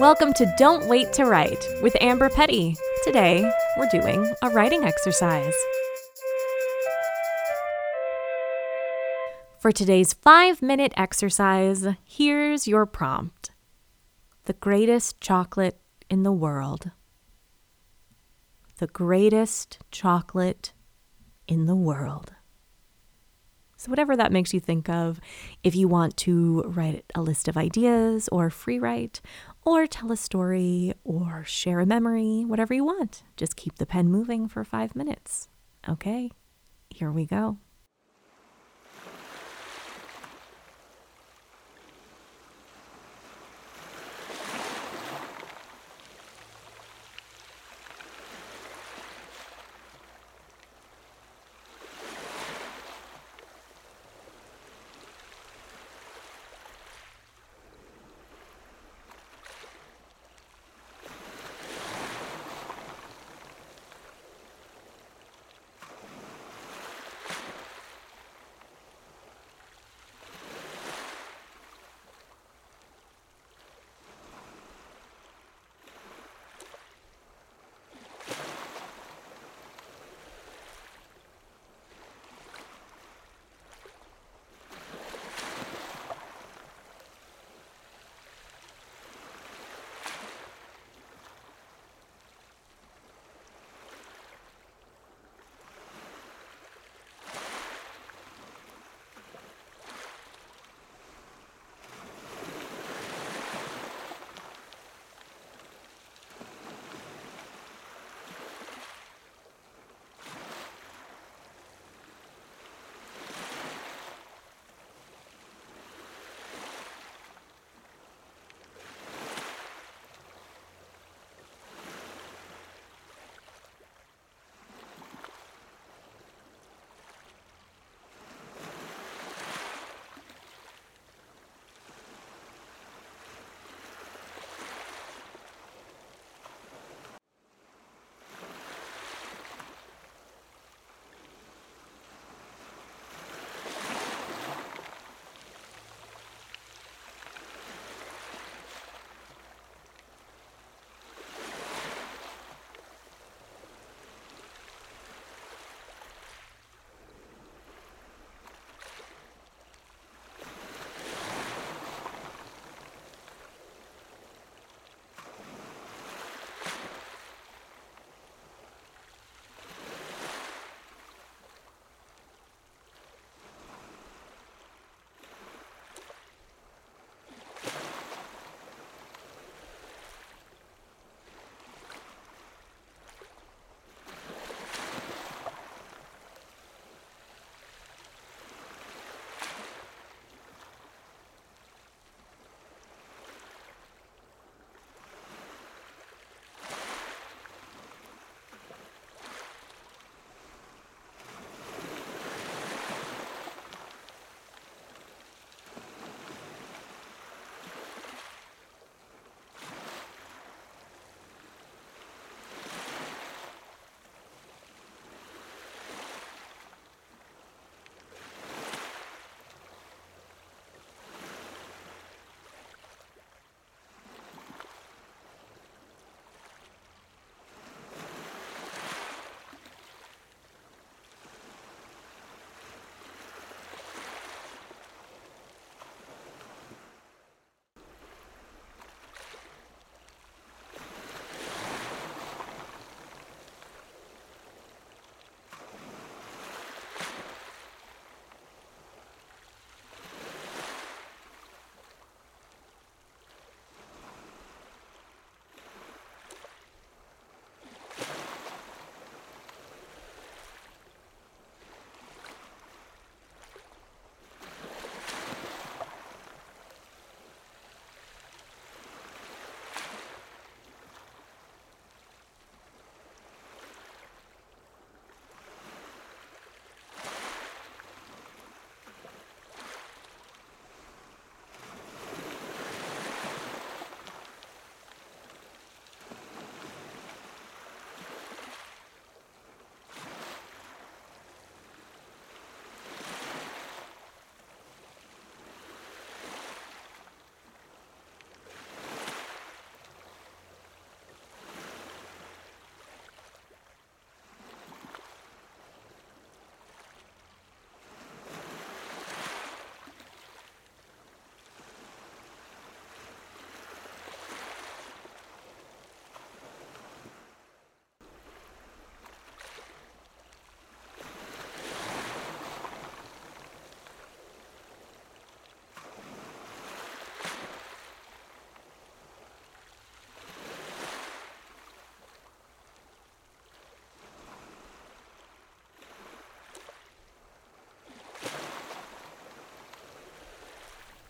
Welcome to Don't Wait to Write with Amber Petty. Today, we're doing a writing exercise. For today's five minute exercise, here's your prompt The greatest chocolate in the world. The greatest chocolate in the world. So, whatever that makes you think of, if you want to write a list of ideas or free write or tell a story or share a memory, whatever you want, just keep the pen moving for five minutes. Okay, here we go.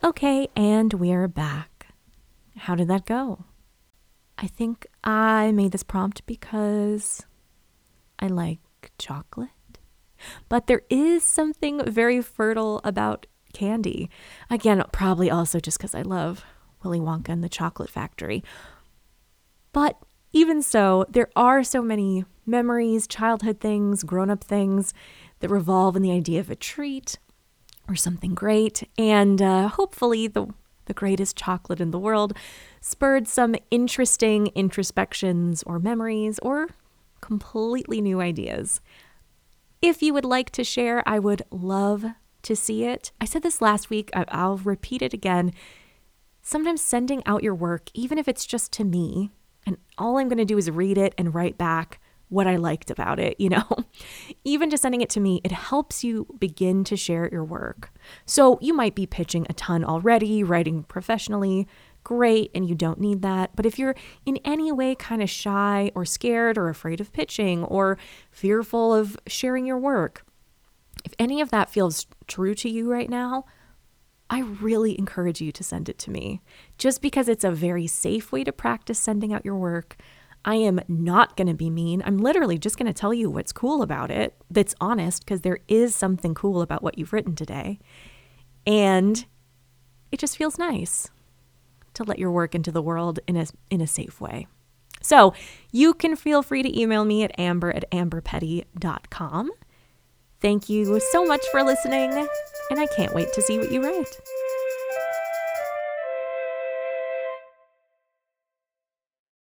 Okay, and we're back. How did that go? I think I made this prompt because I like chocolate. But there is something very fertile about candy. Again, probably also just because I love Willy Wonka and the Chocolate Factory. But even so, there are so many memories, childhood things, grown up things that revolve in the idea of a treat or something great. And uh, hopefully, the, the greatest chocolate in the world spurred some interesting introspections or memories or completely new ideas. If you would like to share, I would love to see it. I said this last week, I'll repeat it again. Sometimes sending out your work, even if it's just to me, and all I'm going to do is read it and write back what I liked about it, you know? Even just sending it to me, it helps you begin to share your work. So you might be pitching a ton already, writing professionally, great, and you don't need that. But if you're in any way kind of shy or scared or afraid of pitching or fearful of sharing your work, if any of that feels true to you right now, I really encourage you to send it to me. Just because it's a very safe way to practice sending out your work, I am not going to be mean. I'm literally just going to tell you what's cool about it, that's honest, because there is something cool about what you've written today. And it just feels nice to let your work into the world in a, in a safe way. So you can feel free to email me at amber at amberpetty.com. Thank you so much for listening, and I can't wait to see what you write.